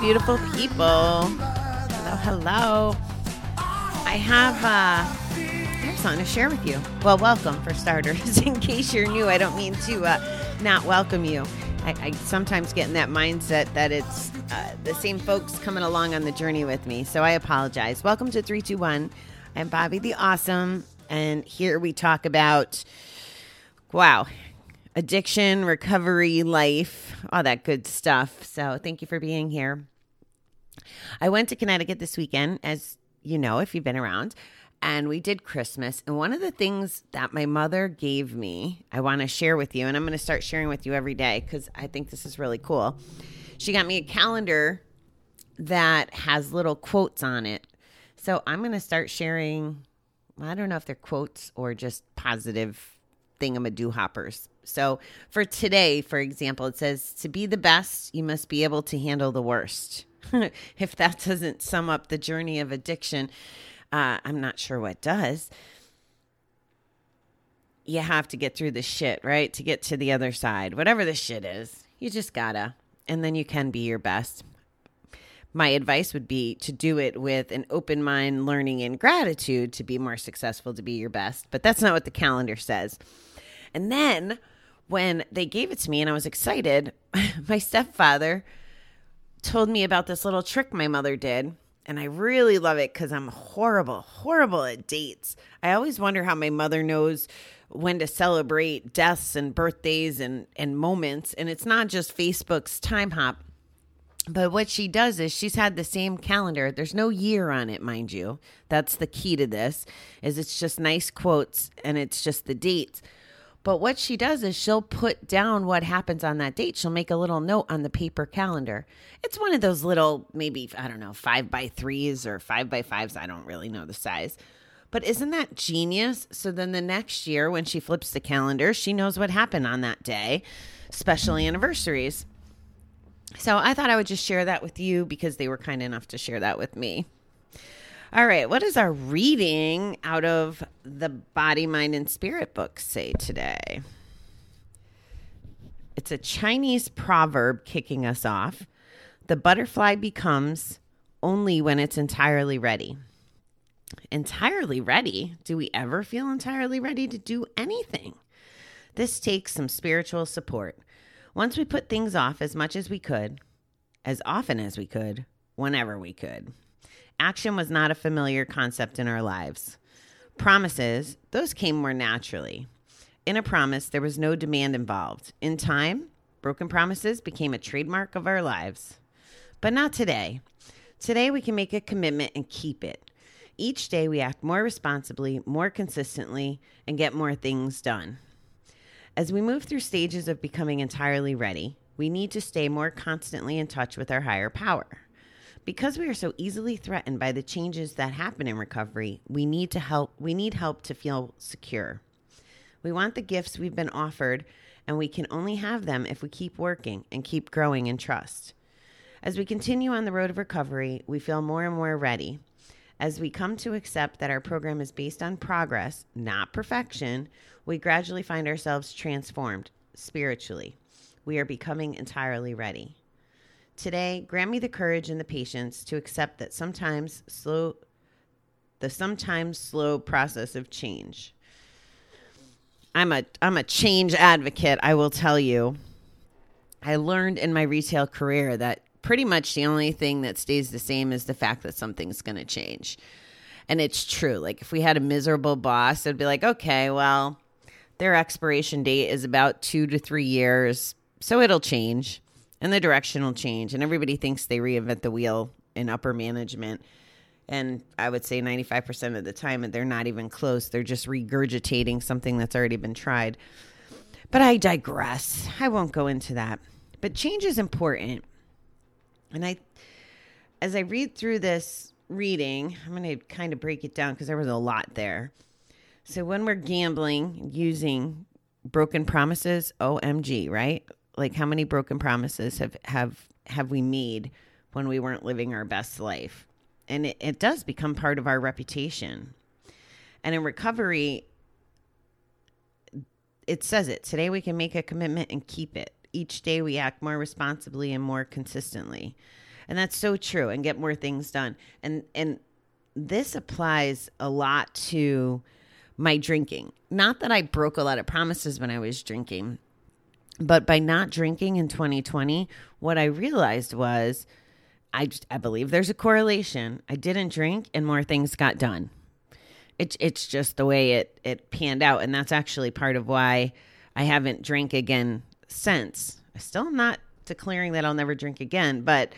beautiful people. Hello, hello. I have uh, something to share with you. Well, welcome for starters. In case you're new, I don't mean to uh, not welcome you. I, I sometimes get in that mindset that it's uh, the same folks coming along on the journey with me. So I apologize. Welcome to 321. I'm Bobby the Awesome. And here we talk about, wow, addiction, recovery, life, all that good stuff. So thank you for being here. I went to Connecticut this weekend, as you know, if you've been around, and we did Christmas. And one of the things that my mother gave me, I want to share with you, and I'm going to start sharing with you every day because I think this is really cool. She got me a calendar that has little quotes on it. So I'm going to start sharing. I don't know if they're quotes or just positive thingamadoo hoppers. So for today, for example, it says, To be the best, you must be able to handle the worst. if that doesn't sum up the journey of addiction, uh, I'm not sure what does. You have to get through the shit, right? To get to the other side, whatever the shit is, you just gotta. And then you can be your best. My advice would be to do it with an open mind, learning, and gratitude to be more successful, to be your best. But that's not what the calendar says. And then when they gave it to me and I was excited, my stepfather told me about this little trick my mother did. And I really love it because I'm horrible, horrible at dates. I always wonder how my mother knows when to celebrate deaths and birthdays and, and moments. And it's not just Facebook's Timehop. But what she does is she's had the same calendar. There's no year on it, mind you. That's the key to this. Is it's just nice quotes and it's just the dates. But what she does is she'll put down what happens on that date. She'll make a little note on the paper calendar. It's one of those little, maybe, I don't know, five by threes or five by fives. I don't really know the size. But isn't that genius? So then the next year, when she flips the calendar, she knows what happened on that day, special anniversaries. So I thought I would just share that with you because they were kind enough to share that with me. All right, what does our reading out of the Body, Mind, and Spirit book say today? It's a Chinese proverb kicking us off. The butterfly becomes only when it's entirely ready. Entirely ready? Do we ever feel entirely ready to do anything? This takes some spiritual support. Once we put things off as much as we could, as often as we could, whenever we could. Action was not a familiar concept in our lives. Promises, those came more naturally. In a promise, there was no demand involved. In time, broken promises became a trademark of our lives. But not today. Today, we can make a commitment and keep it. Each day, we act more responsibly, more consistently, and get more things done. As we move through stages of becoming entirely ready, we need to stay more constantly in touch with our higher power. Because we are so easily threatened by the changes that happen in recovery, we need to help we need help to feel secure. We want the gifts we've been offered, and we can only have them if we keep working and keep growing in trust. As we continue on the road of recovery, we feel more and more ready. As we come to accept that our program is based on progress, not perfection, we gradually find ourselves transformed spiritually. We are becoming entirely ready. Today, grant me the courage and the patience to accept that sometimes slow the sometimes slow process of change. I'm a I'm a change advocate, I will tell you. I learned in my retail career that pretty much the only thing that stays the same is the fact that something's going to change. And it's true. Like if we had a miserable boss, it'd be like, okay, well, their expiration date is about 2 to 3 years, so it'll change and the direction will change. And everybody thinks they reinvent the wheel in upper management. And I would say 95% of the time, they're not even close. They're just regurgitating something that's already been tried. But I digress. I won't go into that. But change is important. And I, as I read through this reading, I'm going to kind of break it down because there was a lot there. So when we're gambling using broken promises, OMG, right? Like how many broken promises have have have we made when we weren't living our best life and it, it does become part of our reputation and in recovery it says it. Today we can make a commitment and keep it. Each day we act more responsibly and more consistently. And that's so true and get more things done. And and this applies a lot to my drinking. Not that I broke a lot of promises when I was drinking, but by not drinking in 2020, what I realized was I just, I believe there's a correlation. I didn't drink and more things got done. It's it's just the way it it panned out and that's actually part of why I haven't drank again since. I still am not declaring that I'll never drink again, but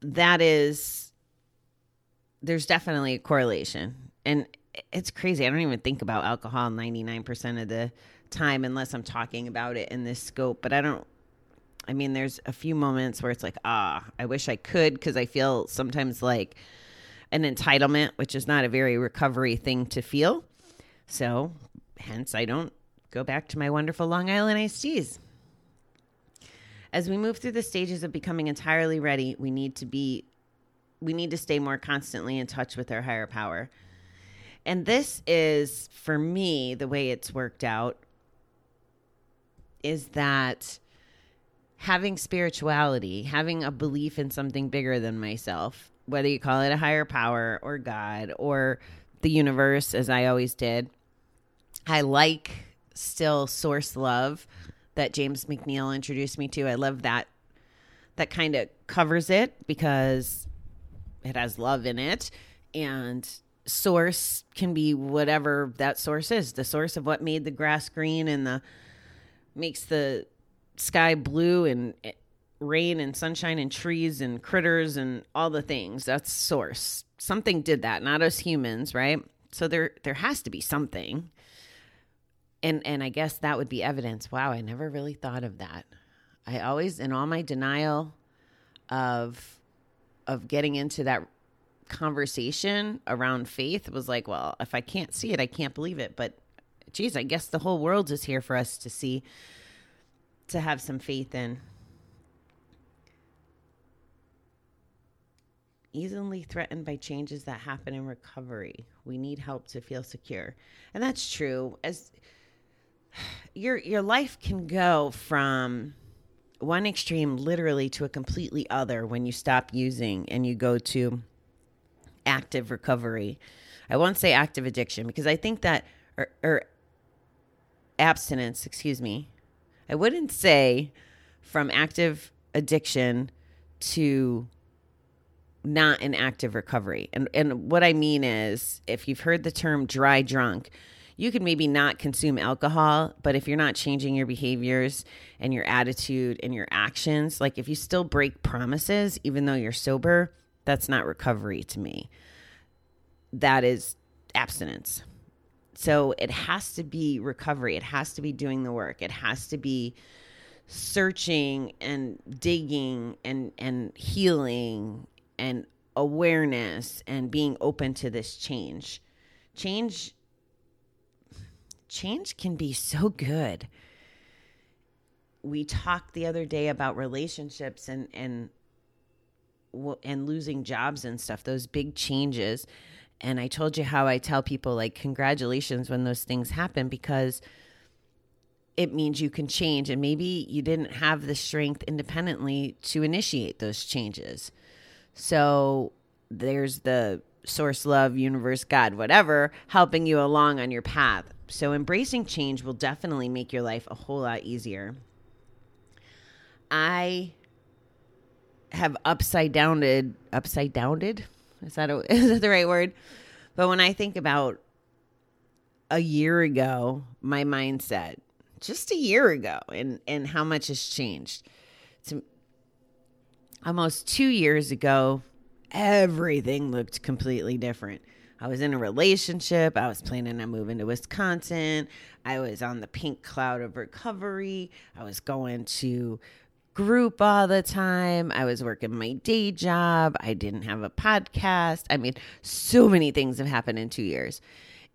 that is there's definitely a correlation. And it's crazy. I don't even think about alcohol 99% of the time unless I'm talking about it in this scope, but I don't I mean there's a few moments where it's like, ah, I wish I could because I feel sometimes like an entitlement, which is not a very recovery thing to feel. So, hence I don't go back to my wonderful Long Island iced teas. As we move through the stages of becoming entirely ready, we need to be we need to stay more constantly in touch with our higher power. And this is for me the way it's worked out is that having spirituality, having a belief in something bigger than myself, whether you call it a higher power or God or the universe, as I always did, I like still source love that James McNeil introduced me to. I love that. That kind of covers it because it has love in it. And source can be whatever that source is the source of what made the grass green and the makes the sky blue and eh, rain and sunshine and trees and critters and all the things. That's source. Something did that not us humans right? So there there has to be something. And and i guess that would be evidence. Wow i never really thought of that. I always in all my denial of of getting into that conversation around faith was like well if i can't see it i can't believe it. But geez i guess the whole world is here for us to see to have some faith in easily threatened by changes that happen in recovery. We need help to feel secure. And that's true. As your your life can go from one extreme literally to a completely other when you stop using and you go to active recovery. I won't say active addiction because I think that or, or abstinence, excuse me. I wouldn't say from active addiction to not an active recovery. And and what I mean is if you've heard the term dry drunk, you can maybe not consume alcohol, but if you're not changing your behaviors and your attitude and your actions, like if you still break promises even though you're sober, that's not recovery to me. That is abstinence. So it has to be recovery. It has to be doing the work. It has to be searching and digging and and healing and awareness and being open to this change. Change change can be so good. We talked the other day about relationships and and and losing jobs and stuff, those big changes. And I told you how I tell people like congratulations when those things happen because it means you can change and maybe you didn't have the strength independently to initiate those changes. So there's the source, love, universe, God, whatever, helping you along on your path. So embracing change will definitely make your life a whole lot easier. I have upside downed, upside downed. Is that a, is that the right word? But when I think about a year ago, my mindset, just a year ago, and and how much has changed. To almost two years ago, everything looked completely different. I was in a relationship. I was planning on moving to Wisconsin. I was on the pink cloud of recovery. I was going to group all the time. I was working my day job. I didn't have a podcast. I mean, so many things have happened in 2 years.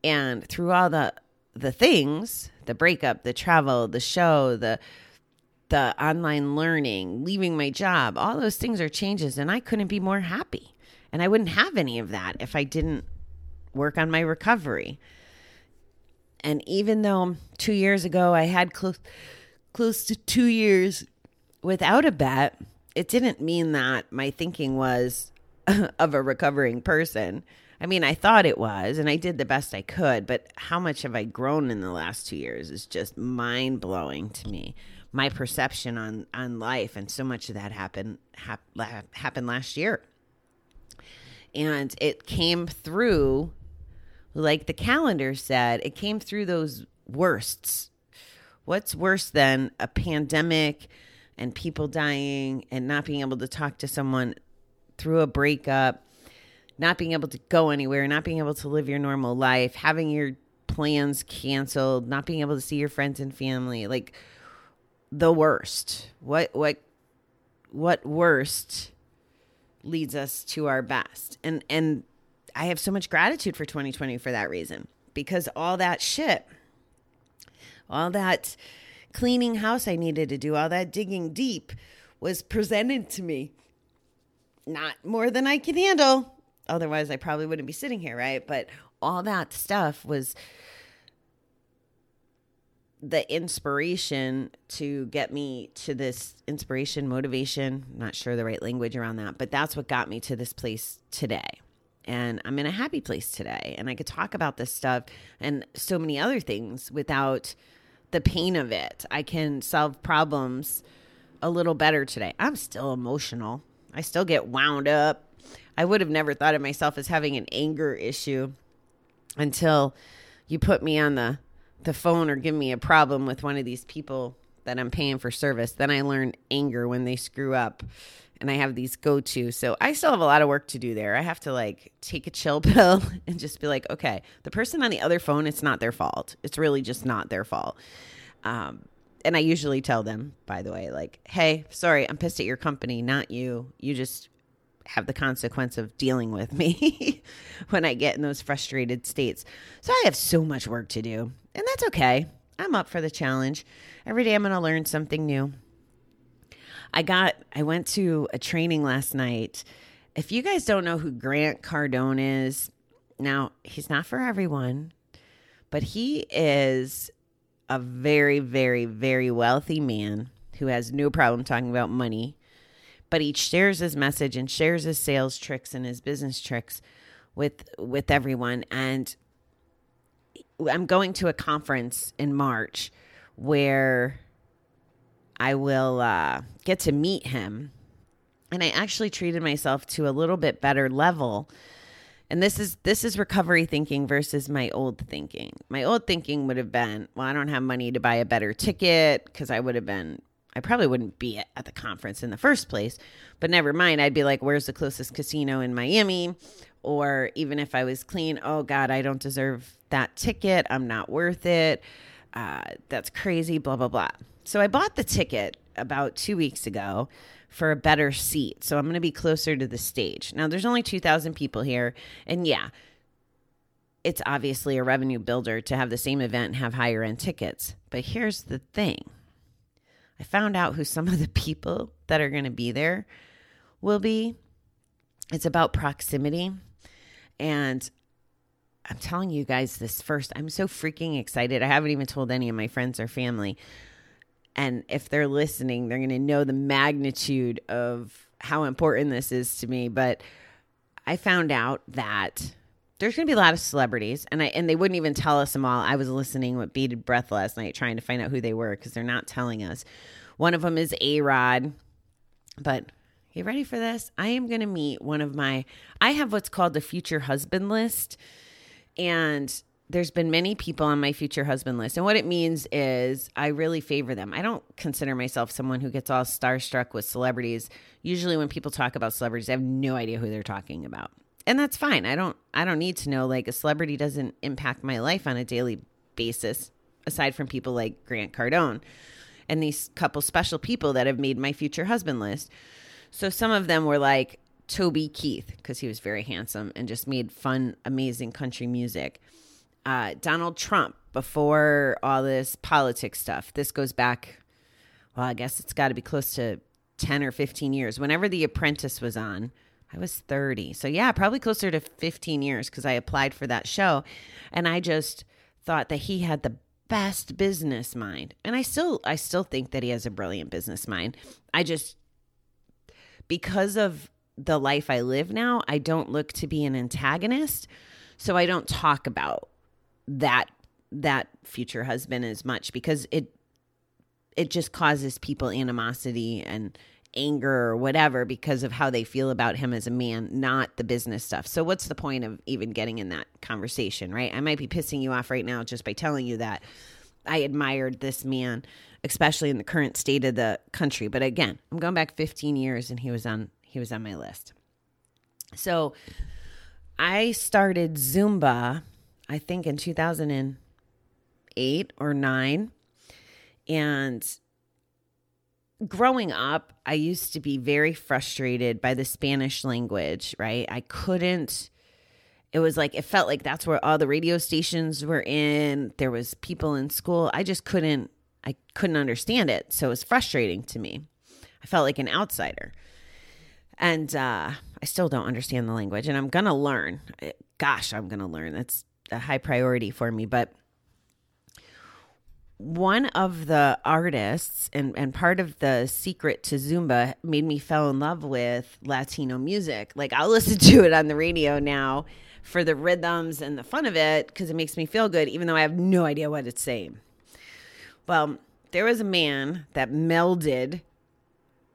And through all the the things, the breakup, the travel, the show, the the online learning, leaving my job, all those things are changes and I couldn't be more happy. And I wouldn't have any of that if I didn't work on my recovery. And even though two years ago I had close close to two years without a bet, it didn't mean that my thinking was of a recovering person. I mean, I thought it was, and I did the best I could, but how much have I grown in the last two years is just mind blowing to me. My perception on, on life, and so much of that happened hap, happened last year, and it came through, like the calendar said, it came through those worsts. What's worse than a pandemic and people dying and not being able to talk to someone through a breakup? not being able to go anywhere, not being able to live your normal life, having your plans canceled, not being able to see your friends and family, like the worst. What what what worst leads us to our best. And and I have so much gratitude for 2020 for that reason because all that shit all that cleaning house I needed to do, all that digging deep was presented to me. Not more than I can handle otherwise I probably wouldn't be sitting here, right? But all that stuff was the inspiration to get me to this inspiration, motivation, not sure the right language around that, but that's what got me to this place today. And I'm in a happy place today. And I could talk about this stuff and so many other things without the pain of it. I can solve problems a little better today. I'm still emotional. I still get wound up I would have never thought of myself as having an anger issue until you put me on the the phone or give me a problem with one of these people that I'm paying for service. Then I learn anger when they screw up and I have these go to. So I still have a lot of work to do there. I have to like take a chill pill and just be like, okay, the person on the other phone, it's not their fault. It's really just not their fault. Um, and I usually tell them, by the way, like, hey, sorry, I'm pissed at your company, not you. You just have the consequence of dealing with me when I get in those frustrated states. So I have so much work to do, and that's okay. I'm up for the challenge. Every day I'm going to learn something new. I got I went to a training last night. If you guys don't know who Grant Cardone is, now he's not for everyone, but he is a very very very wealthy man who has no problem talking about money but he shares his message and shares his sales tricks and his business tricks with with everyone and I'm going to a conference in March where I will uh, get to meet him. And I actually treated myself to a little bit better level. And this is this is recovery thinking versus my old thinking. My old thinking would have been, well, I don't have money to buy a better ticket because I would have been I probably wouldn't be at the conference in the first place, but never mind. I'd be like, where's the closest casino in Miami? Or even if I was clean, oh God, I don't deserve that ticket. I'm not worth it. Uh, that's crazy, blah, blah, blah. So I bought the ticket about two weeks ago for a better seat. So I'm going to be closer to the stage. Now, there's only 2,000 people here. And yeah, it's obviously a revenue builder to have the same event and have higher end tickets. But here's the thing I found out who some of the people that are going to be there will be. It's about proximity. And I'm telling you guys this first. I'm so freaking excited. I haven't even told any of my friends or family. And if they're listening, they're going to know the magnitude of how important this is to me. But I found out that there's going to be a lot of celebrities, and I and they wouldn't even tell us them all. I was listening with bated breath last night, trying to find out who they were because they're not telling us. One of them is A Rod, but you ready for this? I am going to meet one of my. I have what's called the future husband list, and there's been many people on my future husband list. And what it means is I really favor them. I don't consider myself someone who gets all starstruck with celebrities. Usually when people talk about celebrities, I have no idea who they're talking about and that's fine. I don't I don't need to know like a celebrity doesn't impact my life on a daily basis aside from people like Grant Cardone and these couple special people that have made my future husband list. So some of them were like Toby Keith because he was very handsome and just made fun amazing country music. Uh, Donald Trump before all this politics stuff. This goes back well, I guess it's got to be close to 10 or 15 years. Whenever The Apprentice was on, I was 30. So, yeah, probably closer to 15 years because I applied for that show. And I just thought that he had the best business mind. And I still I still think that he has a brilliant business mind. I just because of the life I live now, I don't look to be an antagonist. So I don't talk about that that future husband as much because it it just causes people animosity and anger or whatever because of how they feel about him as a man, not the business stuff. So what's the point of even getting in that conversation, right? I might be pissing you off right now just by telling you that I admired this man, especially in the current state of the country. But again, I'm going back 15 years and he was on he was on my list. So I started Zumba I think in 2008 or 9 and growing up, I used to be very frustrated by the Spanish language, right? I couldn't it was like it felt like that's where all the radio stations were in. There was people in school. I just couldn't I couldn't understand it. So it was frustrating to me. I felt like an outsider. And uh I still don't understand the language and I'm going to learn. Gosh, I'm going to learn. That's a high priority for me, but one of the artists and, and part of the secret to Zumba made me fell in love with Latino music. Like I'll listen to it on the radio now for the rhythms and the fun of it because it makes me feel good, even though I have no idea what it's saying. Well, there was a man that melded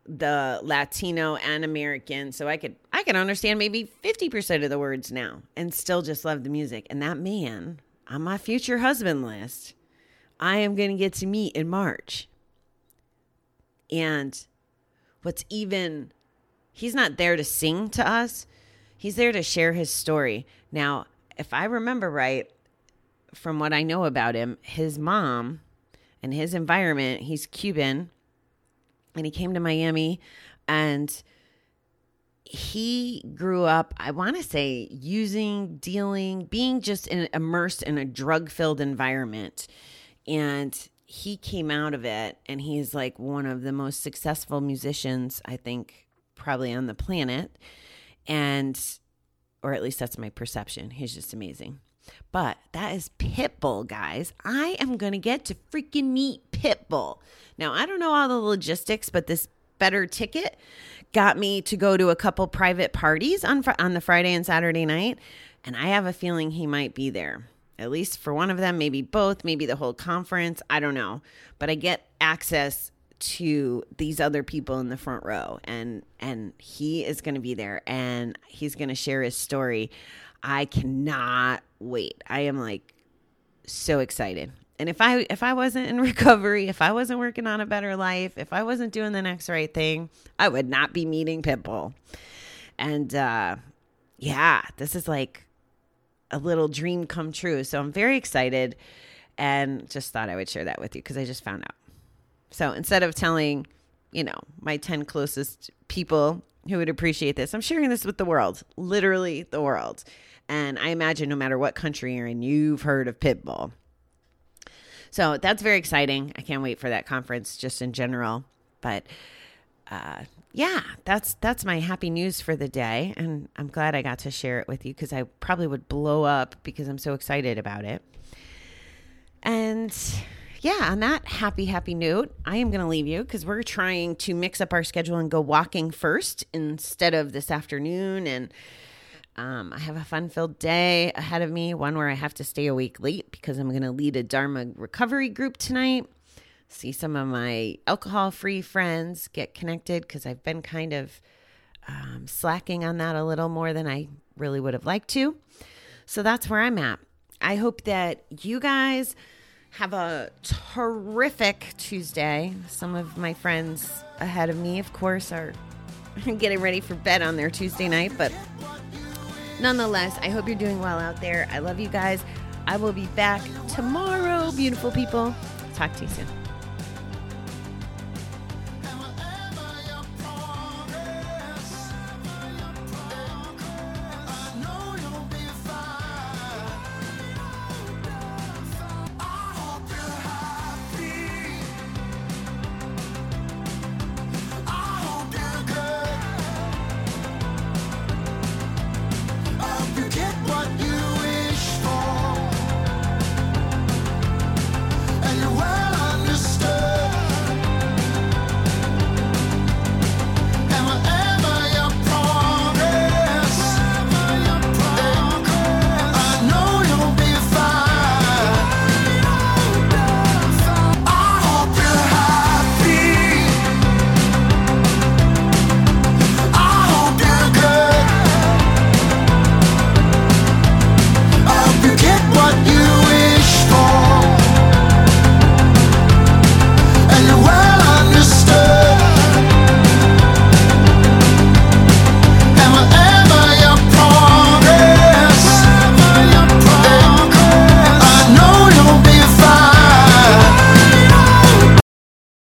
the Latino and American, so I could I could understand maybe 50% of the words now and still just love the music. And that man on my future husband list I am going to get to meet in March. And what's even, he's not there to sing to us, he's there to share his story. Now, if I remember right, from what I know about him, his mom and his environment, he's Cuban and he came to Miami and he grew up, I want to say, using, dealing, being just in, immersed in a drug filled environment. And he came out of it and he's like one of the most successful musicians i think probably on the planet. And or at least that's my perception. He's just amazing. But that is Pitbull guys. I am going to get to freaking meet Pitbull now i don't know all the logistics but this better ticket got me to go to a couple private parties on fr- on the friday and saturday night and i have a feeling he might be there at least for one of them, maybe both, maybe the whole conference. I don't know. But I get access to these other people in the front row and and he is going to be there and he's going to share his story. I cannot wait. I am like so excited. And if I if I wasn't in recovery, if I wasn't working on a better life, if I wasn't doing the next right thing, I would not be meeting Pitbull. And uh yeah, this is like a little dream come true. So I'm very excited and just thought I would share that with you because I just found out. So instead of telling, you know, my 10 closest people who would appreciate this, I'm sharing this with the world, literally the world. And I imagine no matter what country you're in, you've heard of Pitbull. So that's very exciting. I can't wait for that conference just in general. But uh, yeah, that's that's my happy news for the day, and I'm glad I got to share it with you because I probably would blow up because I'm so excited about it. And yeah, on that happy, happy note, I am going to leave you because we're trying to mix up our schedule and go walking first instead of this afternoon. And um, I have a fun filled day ahead of me, one where I have to stay a week late because I'm going to lead a Dharma recovery group tonight see some of my alcohol free friends, get connected because I've been kind of um, slacking on that a little more than I really would have liked to. So that's where I'm at. I hope that you guys have a terrific Tuesday. Some of my friends ahead of me, of course, are getting ready for bed on their Tuesday night, but nonetheless, I hope you're doing well out there. I love you guys. I will be back tomorrow, beautiful people. Talk to you soon.